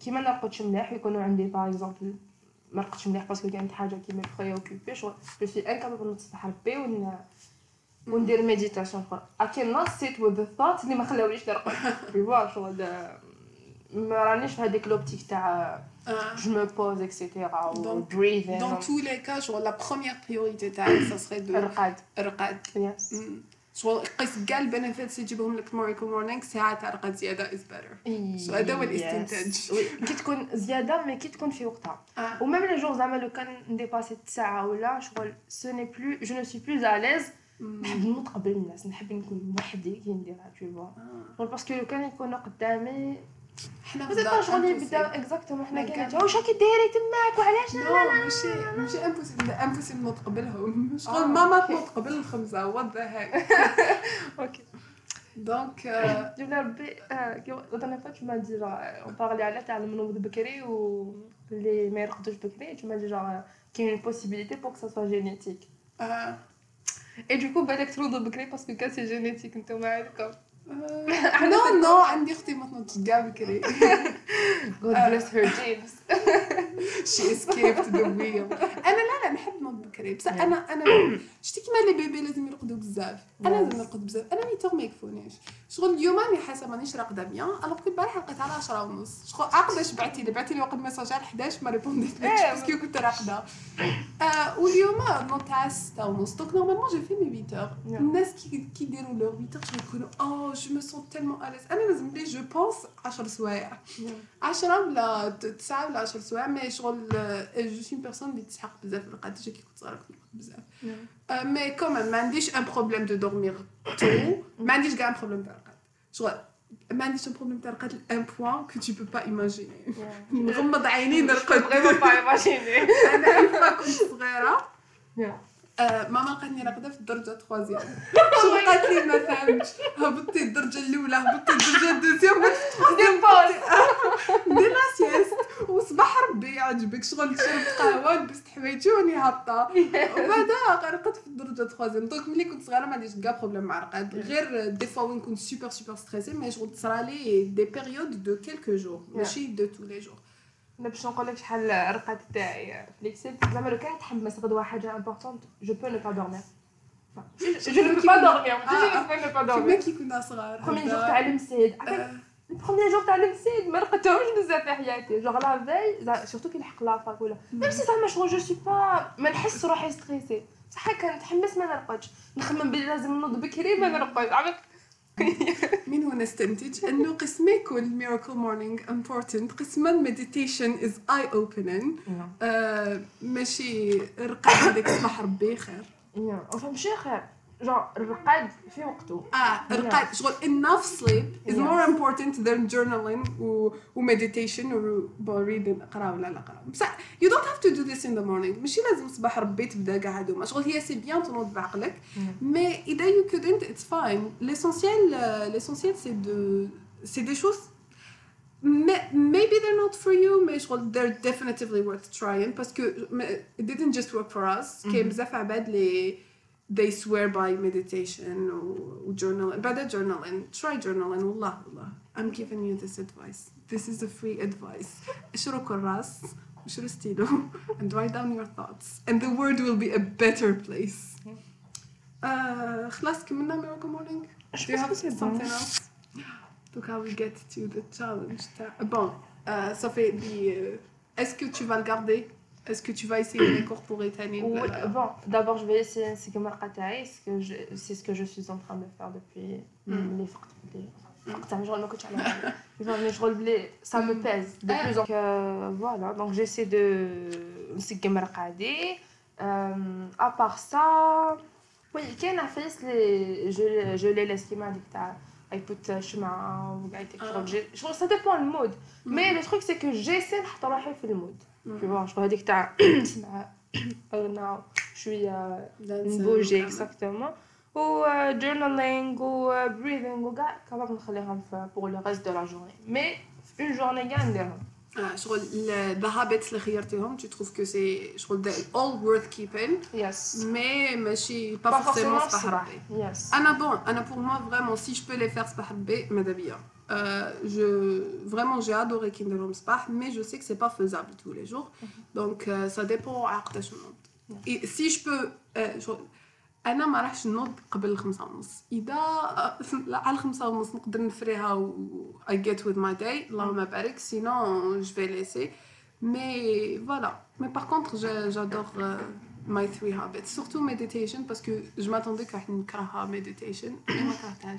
كيما نرقدش مليح يكونوا عندي باغ اكزومبل ما رقدتش مليح باسكو كانت حاجه كيما بري اوكوبي شغل جو سوي انكابابل نتصفح ربي ون وندير ميديتاسيون اخرى اكي نوت سيت وذ ثوت اللي ما خلاونيش نرقد فوا شغل ما رانيش في هذيك لوبتيك تاع آه. je me pose, etc. Donc, breathing. Dans tous les cas, genre, la première priorité, ça serait de... Rqad. Rqad. Yes. Mm. شغل قيس كاع البينيفيتس يجيبهم لك المورنينغ مورنينغ ساعه تاع زياده از بيتر سو هذا هو الاستنتاج كي تكون زياده مي كي تكون في وقتها آه. ومام لي جور زعما لو كان نديباسي ساعه ولا شغل سو ني بلو جو نو سوي بلو اليز نحب نموت قبل الناس نحب نكون وحدي كي نديرها تو فوا باسكو لو كان يكون قدامي احنا بس انت شغلي بدا اكزاكتومون احنا كنا واش تماك وعلاش لا لا ماشي ماشي امبوسيبل امبوسيبل تقبلهم شغل آه، ماما تنتقبل الخمسه وات ذا هيك اوكي دونك euh، جبنا ربي لا على تاع المنوض بكري و اللي ما يرقدوش بكري بكري باسكو جينيتيك نتوما عندكم. آه، نو نو عندي اختي ما تنطش كاع بكري God bless her jeans شي اسكيبت ذا ويل انا لا لا نحب نوض بكري بصح نعم. انا انا شتي كيما لي بيبي لازم يرقدوا بزاف انا نعم. لازم نرقد بزاف انا ميتوغ ما يكفونيش شغل اليوم راني حاسه مانيش راقده بيان الوغ كي البارح رقدت على 10 ونص شغل عقده شبعتي لي بعتي لي وقت ميساج على 11 ما ريبونديت إيه. باسكو كنت راقده آه، واليوم نوضت على 6 ونص دونك نورمالمون جو في مي 8 الناس كي كيديروا لور 8 يكونوا اوه جو مي سون تيلمون اليز انا لازم لي جو بونس 10 سوايع 10 نعم. ولا 9 ولا 10 سوايع مي Je suis une personne qui est mais quand je dis un problème de dormir, je dis un problème de dormir. Je un problème de un point que tu peux pas imaginer. Je ne peux pas imaginer. pas imaginer. آه، ماما لقاتني راقده في الدرجه التخوازيام شو قالت لي ما فهمتش هبطتي الدرجه الاولى هبطتي الدرجه الدوزيام دي باس دي لا وصباح ربي يعجبك شغل شربت قهوه لبست حوايجي وني هابطه وبعدا غرقت في الدرجه التخوازيام دونك ملي كنت صغيره ما عنديش كاع بروبليم مع الرقاد غير دي فوا وين كنت سوبر سوبر ستريسي مي شغل تصرالي دي بيريود دو كيلكو جور ماشي دو تو لي جور انا باش نقول لك شحال رقات تاعي فليكسيبل زعما لو كان تحمس غدوه حاجه امبورطون جو بو نو با دورمي جو نو با دورمير جو نو با دورمير كي كنا صغار بروميير جور تاع المسيد البروميير جور تاع المسيد ما رقدتهمش بزاف في حياتي جوغ لا فاي سورتو كي نحق لافاك ولا ميم سي زعما شغل جو سي با ما نحس روحي ستريسي كنتحمس ما نرقدش نخمم بلي لازم نوض بكري ما نرقد من هنا استنتج انه قسم يكون ميراكل مورنينج امبورتنت قسم المديتيشن از اي اوبننج ماشي رقعه هذيك صباح ربي خير نعم وفهم شي خير genre الرقاد في وقته اه الرقاد شغل enough sleep is yes. more important than journaling و, و meditation و reading قرا ولا لا قرا بصح you don't have to do this in the morning ماشي لازم صباح ربي تبدا كاع هادوما شغل هي سي بيان تنوض بعقلك مي اذا you couldn't it's fine l'essentiel l'essentiel c'est de c'est des choses maybe they're not for you mais شغل they're definitely worth trying parce que it didn't just work for us كاين بزاف عباد اللي they swear by meditation or, or the better journaling. Try journaling. Allah, Allah. I'm giving you this advice. This is a free advice. and write down your thoughts and the world will be a better place uh, خلاص كملنا miracle morning do you have something else how we get to the challenge bon uh, ça fait the uh, est-ce que tu vas le garder Est-ce que tu vas essayer pour ta Bon, d'abord, je vais essayer un que je c'est ce que je suis en train de faire depuis mm. les ça me mm. pèse de ah. plus en plus. Euh, voilà, donc j'essaie de. C'est que euh, À part ça, oui, y a fait les. Je, je les laisse qui m'a dit écoute, je suis je trouve ça dépend le mode. Mm. Mais le truc, c'est que j'essaie de faire le mode. Mhm. je Bon, je crois que tu as un je suis à euh, bouger exactement. Ou euh, journaling, ou euh, breathing, ou gars, capable les faire pour le reste de la journée. Mais une journée gagne. sur ah, je le habits le khiertihom tu trouves que c'est je crois all worth keeping yes mais mais suis pas, forcément, forcément yes ana bon ana pour moi vraiment si je peux les faire mais madabia euh, vraiment, j'adore écrire dans le matin, mais je sais que ce n'est pas faisable tous les jours. Mhm. Donc, euh, ça dépend où je vais. Si je peux... Moi, euh, je n'arrive pas à dormir avant 5h30. Si à 5h30, je peux me réchauffer et finir mon jour, Dieu me bénisse. Sinon, je vais laisser. Mais voilà. Mais par contre, j'adore mes 3 habits Surtout la méditation, parce que je m'attendais qu'on écrirait la méditation. Moi, je n'en pas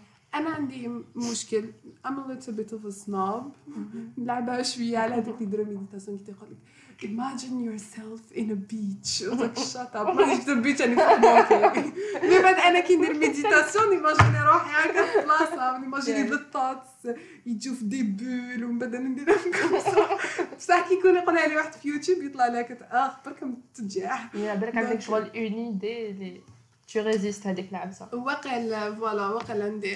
انا عندي مشكل I'm a little bit of a snob نلعبها شويه على هذيك اللي ديروا ميديتاسيون كي تقول لك imagine yourself in a beach shut up ما مانيش في البيتش انا كنت بوكي دابا انا كي ندير ميديتاسيون نيماجيني روحي هكا في بلاصه نيماجيني بالطاتس يجوا في دي بول ومن بعد ندير بصح كي يكون يقولها لي واحد في يوتيوب يطلع لك اخ آه، برك متجاح يا برك عندك شغل اون ايدي تو ريزيست هذيك العبسة واقيلا فوالا واقيلا عندي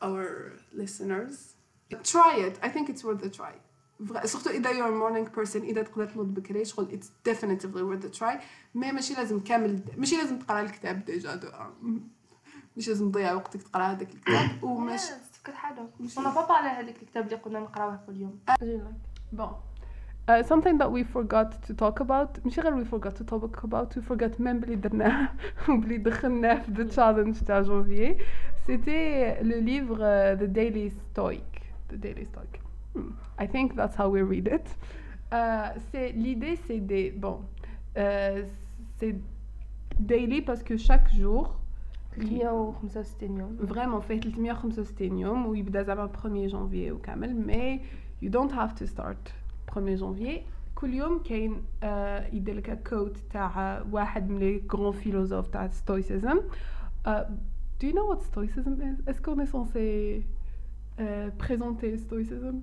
our listeners try it I think it's worth a try سورتو اذا you're a morning person اذا تقدر تنوض بكري شغل it's definitely worth a try ما ماشي لازم كامل ماشي لازم تقرا الكتاب ديجا دو آه. مش لازم تضيع وقتك تقرا هذاك الكتاب وماشي تفكر حاجه انا بابا على هذاك الكتاب اللي قلنا نقراوه كل يوم بون آه. Uh, something that we forgot to talk about مش غير we forgot to talk about we forgot même بلي درناه وبلي دخلناه في the challenge تاع جونفيي c'était le livre euh, The Daily Stoic The Daily Stoic hmm. I think that's how we read it uh, c'est l'idée c'est des bon euh, c'est daily parce que chaque jour 365 يوم vraiment fait 365 يوم ويبدا زعما 1er janvier ou وكامل mais you don't have to start 1er janvier كل يوم كاين يدير لك كوت تاع واحد من لي غران فيلوزوف تاع ستويسيزم Do you know what stoicism is? Est-ce qu'on est censé uh, présenter stoicism?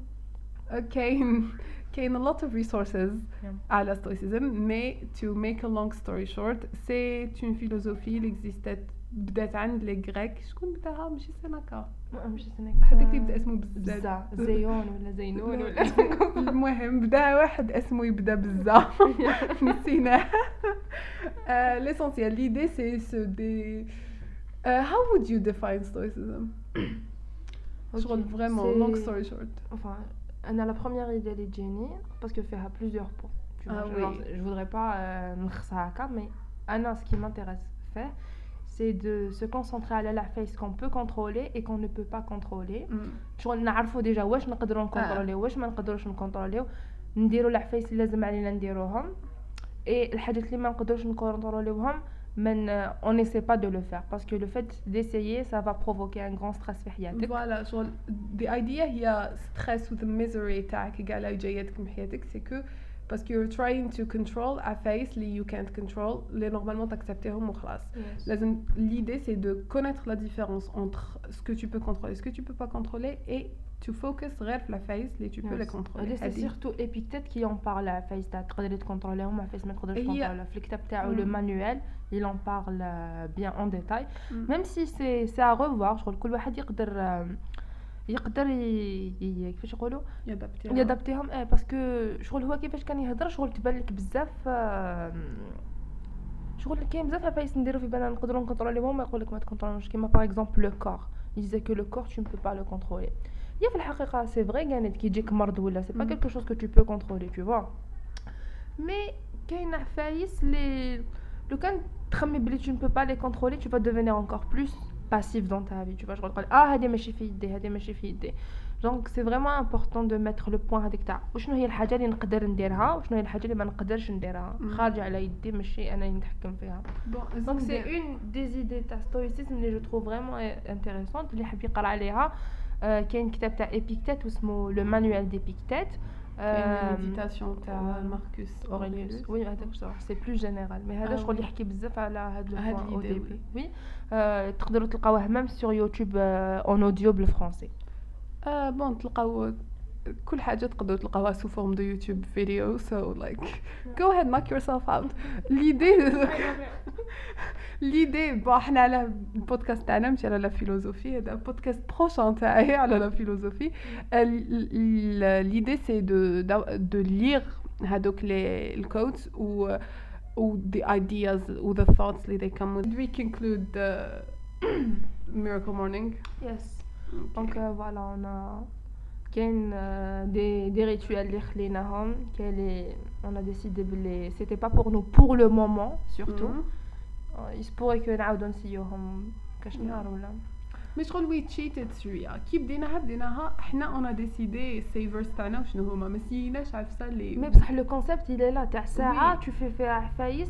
Il y a lot de ressources à على stoicism mais to make a long story short c'est une philosophie qui existait بدات عند لي غريك شكون بداها ماشي si ماشي a اللي بدا اسمه بزا je voudrais pas mais ce qui m'intéresse faire c'est de se concentrer à la face qu'on peut contrôler et qu'on ne peut pas contrôler. شغل نعرفوا ديجا واش نقدروا نكونتروليو واش ما نقدروش نكونتروليو نديروا العفايس اللي لازم علينا نديروهم choses الحاجات اللي ما نقدروش contrôler من on essaie pas de le faire parce que le fait d'essayer ça va provoquer un grand stress psychiatrique voilà شغل the idea هي stress with the misery تاعك قالا جايتك من حياتك c'est que parce que you're trying to control a face that you can't control les normalement t'accepter وخلاص yes. l'idée c'est de connaître la différence entre ce que tu peux contrôler ce que tu peux pas contrôler et tu focus غير la face les tu peux les contrôler c'est surtout épictète qui en parle à face tu as تكونتروليهم à face ما تقدرش في le manuel il en parle euh, bien en détail mm. même si c'est à revoir je crois que كل واحد يقدر ي... كيفاش يقولوا يدابتيهم يدابتيهم اه باسكو شغل هو كيفاش كان يهضر شغل تبان لك بزاف آه، شغل كاين بزاف عفايس نديرو في بالنا نقدروا نكونتروليهم يقول لك ما تكونترولوش كيما باغ اكزومبل لو كور يديزا كو لو كور تو نبو با لو كونترولي هي في الحقيقه سي فري كانت كي يجيك مرض ولا سي با كيلكو شوز كو تو بو كونترولي تو فوا مي كاين عفايس لي لو كان تخمي بلي تو نبو با لي كونترولي تو فا دوفينير انكور بلوس passif dans ta vie. Tu vois, je vois. ah, des mes chiffres, des mes chiffres. Donc, c'est vraiment important de mettre le point à dicta. Ou je n'ai pas de chagrin de dire, ou je n'ai pas de chagrin de dire. Donc, c'est une des idées de ta stoïcisme que je trouve vraiment euh, intéressante. Je vais vous dire qu'il y a ou le manuel d'Epictète. Une euh, méditation, Marcus. Aurelius. c'est plus général. Mais même ah eh euh, sur YouTube euh, en audio français ah, Bon, كل حاجه تقدروا تلقاوها سو فورم دو يوتيوب فيديو سو لايك جو هيد ماك يور سيلف اوت ليدي ليدي بون حنا على البودكاست تاعنا ماشي على لا فيلوزوفي هذا بودكاست بروشون تاعي على لا فيلوزوفي ليدي سي دو دو ليغ هادوك لي الكوتس و و the ideas و the thoughts اللي they come with. We conclude the miracle morning. Yes. Mm, okay. Donc euh, voilà, on a Euh, des rituels les naram qu'elle est on a décidé de les c'était pas pour nous pour le moment surtout mhm. euh, il se pourrait que n'importe qui au champ que je n'arrive mais je veux lui cheat et celui-là qui est de naha de on a décidé saver vers ça nous mais il n'a jamais mais le concept il est là t'es sage tu fais faire faiss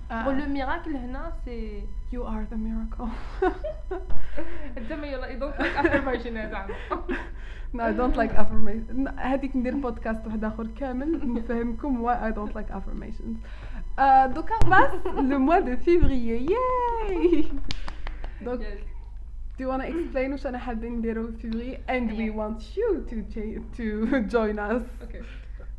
بون لو ميراكل هنا سي يو ار ذا ميراكل انت ما يلا اي دونت لايك افرميشن زعما نو اي دونت لايك افرميشن هذيك ندير بودكاست واحد اخر كامل نفهمكم واي اي دونت لايك افرميشنز دوكا باس لو موا دو فيفريي ياي دوك Do you want to explain وش انا حابين نديرو في فيفري and we want you to to join us. Okay.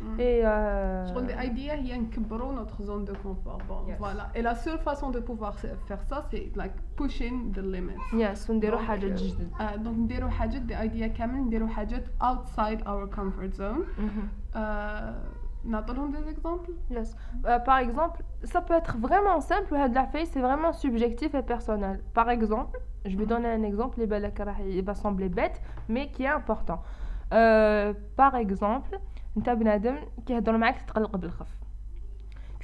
Mm. Et euh... l'idée est de notre zone de confort. Bon, voilà. Et la seule façon de pouvoir faire ça, c'est like pushing the limits. Yes, on déroule حاجات جديدة. Donc on déroule حاجات, de idea كامل نديرو outside our comfort zone. Mm-hmm. Euh, N'attendons des exemples yes. Euh, par exemple, ça peut être vraiment simple, la face, c'est vraiment subjectif et personnel. Par exemple, je vais mm. donner un exemple, il va sembler bête, mais qui est important. Euh, par exemple, نتا بنادم كيهضر معاك تتقلق بالخف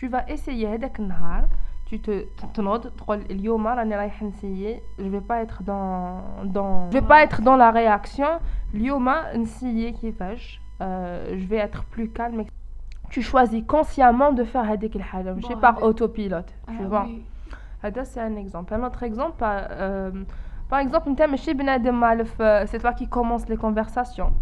tu vas essayer هذاك النهار tu te تنوض تقول اليوم راني رايح نسيي je vais pas être dans dans je vais pas être dans la réaction اليوم نسيي كيفاش je vais être plus calme tu choisis consciemment de faire هذيك الحاجه ماشي par autopilote ah tu vois هذا c'est un exemple un autre exemple par, exemple نتا ماشي بنادم معلف c'est toi qui commence les conversations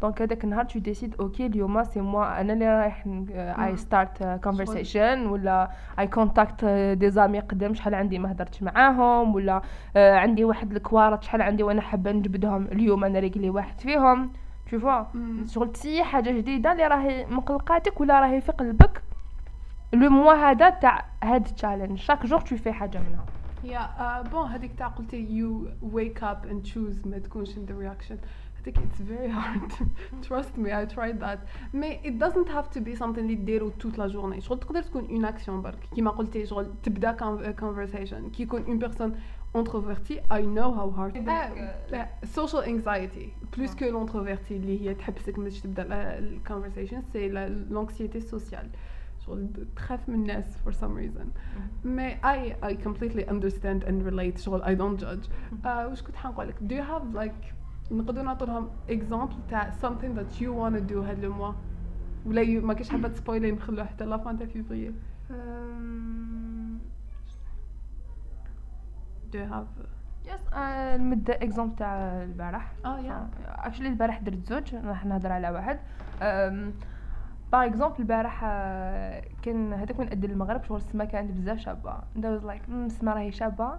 دونك هذاك النهار تو ديسيد اوكي اليوم سي موا انا اللي رايح اي ستارت كونفرسيشن ولا اي كونتاكت دي زامي قدام شحال عندي ما هدرتش معاهم ولا آه عندي واحد الكوارت شحال عندي وانا حابه نجبدهم اليوم انا ريكلي واحد فيهم تو فوا شغل تسي حاجه جديده اللي راهي مقلقاتك ولا راهي في قلبك لو موا هذا تاع هاد التشالنج شاك جور تو في حاجه منها يا بون هذيك تاع قلتي يو ويك اب اند تشوز ما تكونش ان ذا رياكشن I think it's very hard trust me I tried that mais it doesn't have to be something اللي dero toute la journée شغل تقدر تكون une action برك كيما قلتي شغل تبدا conversation كي يكون une personne introvertie I know how hard is euh, social anxiety plus que l'introvertie اللي هي تحبسك ملي تبدا conversation. la l'anxiété sociale شغل تخاف من الناس for some reason مي mm-hmm. I I completely understand and relate شغل I don't judge واش كنت حنقول لك do you have like نقدر نعطيهم اكزامبل تاع something that you want to do هاد الموا ولا ما كاش حابه تسبويلي نخلوه حتى لا فان تاع فيفري do you have يس نمد اكزامبل تاع البارح اه يا اكشلي البارح درت زوج راح نهضر على واحد باغ اكزومبل البارح آه، كان هذاك من اد المغرب شغل السما كانت بزاف شابه and لايك السما راهي شابه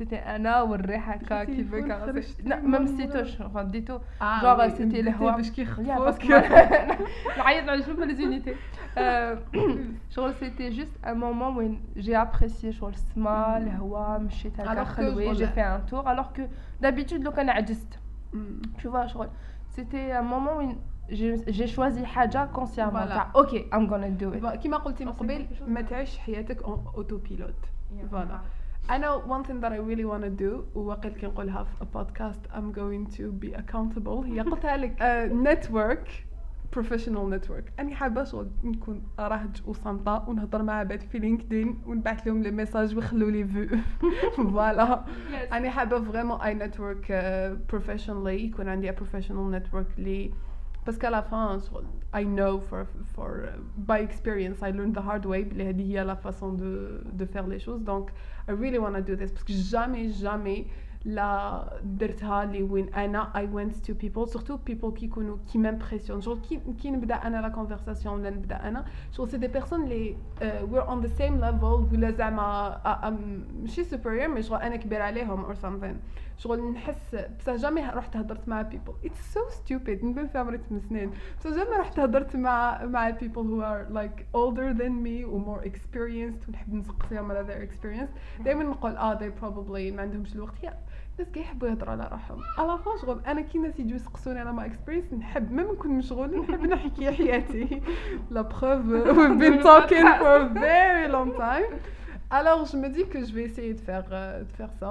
c'était Anna ou Réhaka qui veut caresser. Non, même si enfin Dito. Ah, Genre, c'était le Je Parce que. Je pas les unités. Euh, genre, c'était juste un moment où j'ai apprécié Genre, Sma, le roi, j'ai fait un tour. Alors que d'habitude, le canard existe. Hmm. Tu vois, c'était un moment où j'ai choisi haja consciemment ok I'm gonna do it bah, Qui m'a dit قبل ما تعيش حياتك en autopilote voilà ah. I know one thing that I really want to do وقت كي نقولها في البودكاست I'm going to be accountable هي قلتها لك uh, network بروفيشنال نتورك اني حابه شغل نكون رهج وصامته ونهضر مع بعض في لينكدين ونبعث لهم لي ميساج ويخلوا لي فيو فوالا اني حابه فريمون اي نتورك بروفيشنالي يكون عندي بروفيشنال نتورك اللي parce qu'à la fin I know for, for uh, by experience I learned the hard way il y a la façon de, de faire les choses donc I really want to do this parce que jamais jamais la درتها اللي وين انا I went to people surtout people qui يكونوا qui m'impressionnent genre qui qui نبدا انا la conversation ولا نبدا انا شغل c'est des personnes les uh, we're on the same level ولا زعما she's superior mais genre انا كبير عليهم or something شغل نحس بصح جامي رحت هضرت مع بيبل اتس سو ستوبيد نبان في عمري 8 سنين بصح جامي رحت هضرت مع مع بيبل هو ار لايك اولدر ذان مي و more experienced ونحب نزق فيهم على ذير اكسبيرينس دائما نقول اه they بروبلي ما عندهمش الوقت يا الناس كي يحبوا يهضروا على روحهم على فون شغل انا كي الناس يجيو يسقسوني على ما اكسبيرينس نحب ما نكون مشغول نحب نحكي حياتي لا بروف وي بين توكين فور فيري لونغ تايم time Alors, je me dis que je vais essayer de faire, euh, de faire ça.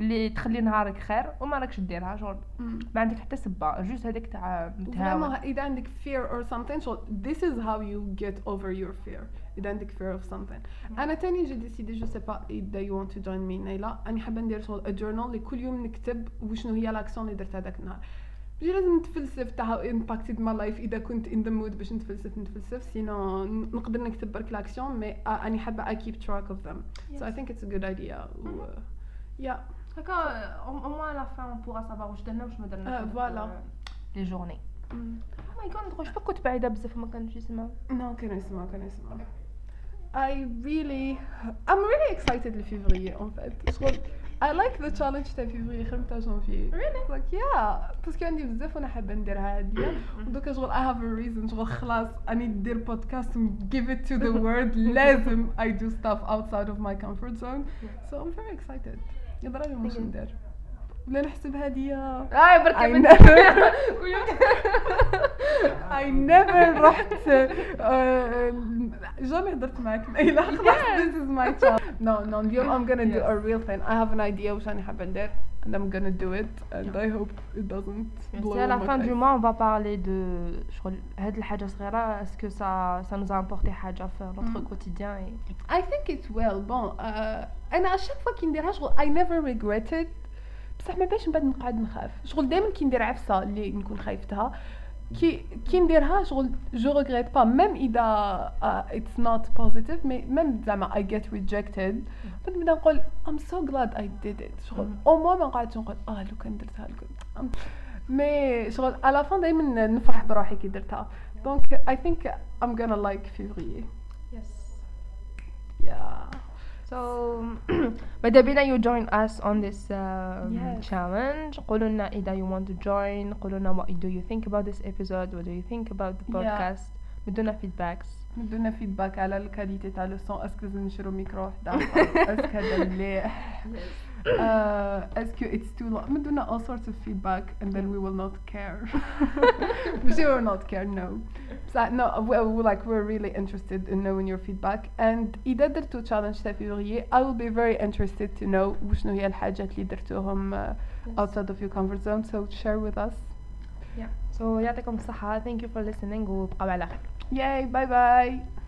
اللي تخلي نهارك خير وما راكش ديرها شغل ما عندك حتى سبه جوست هذاك تاع متهاون اذا عندك فير اور سامثين شغل ذيس از هاو يو جيت اوفر يور فير اذا عندك فير اوف سامثين انا تاني جي ديسيدي جو سي با اذا يو want تو جوين مي نيلا اني حابه ندير شغل a journal اللي كل يوم نكتب وشنو هي لاكسيون اللي درت هذاك النهار جي لازم نتفلسف تاع هاو امباكتد ماي لايف اذا كنت ان ذا مود باش نتفلسف نتفلسف سينو نقدر نكتب برك لاكسيون مي اني حابه اي كيب تراك اوف ذم سو اي ثينك اتس ا جود ايديا يا Euh, au, moins à la fin, on pourra savoir où je euh, Voilà. Les euh, journées. Mm. Oh my god, je sais pas كنت Non, I really I'm really excited février en fait. I like the challenge de Parce خير Really? Like yeah mm. Je une raison. I have a reason خلاص give it to the world I do stuff outside of my comfort zone. So I'm very excited. I never I never رحت this is no no I'm gonna do a real thing I have an idea and I'm gonna do it and I hope it doesn't blow à la fin du mois on va parler de est-ce que ça nous a apporté notre mm. quotidien et I think it's well bon euh, انا اشاك فوا كي نديرها شغل اي نيفر ريغريتد بصح ما باش من بعد نقعد نخاف شغل دائما كي ندير عفسه اللي نكون خايفتها كي كي نديرها شغل جو ريغريت با ميم اذا اتس نوت بوزيتيف مي ميم زعما اي جيت بعد بنبدا نقول ام سو جلاد اي ديد ات شغل او مو ما نقعدش نقول اه لو كان درتها لو كان مي شغل على فان دائما نفرح بروحي كي درتها دونك اي ثينك ام غانا لايك فيفري يس يا So ماذا بينا you join us on this um, yes. challenge قولوا لنا you want to join قولوا what do you think about this episode what do you think about the podcast yeah. have feedbacks بدنا فيدباك على الكاليتي تاع لو سون اسكو لازم نشرو ميكرو وحده اسكو هذا مليح اسكو اتس تو لونج مدونا all sorts of feedback and then we will not care we will not care no بصح no we, like we're really interested in knowing your feedback and اذا درتو تشالنج تاع فيفريي I will be very interested to know وشنو هي الحاجات اللي درتوهم uh, outside of your comfort zone so share with us yeah so يعطيكم saha. thank you for listening وبقوا yay bye bye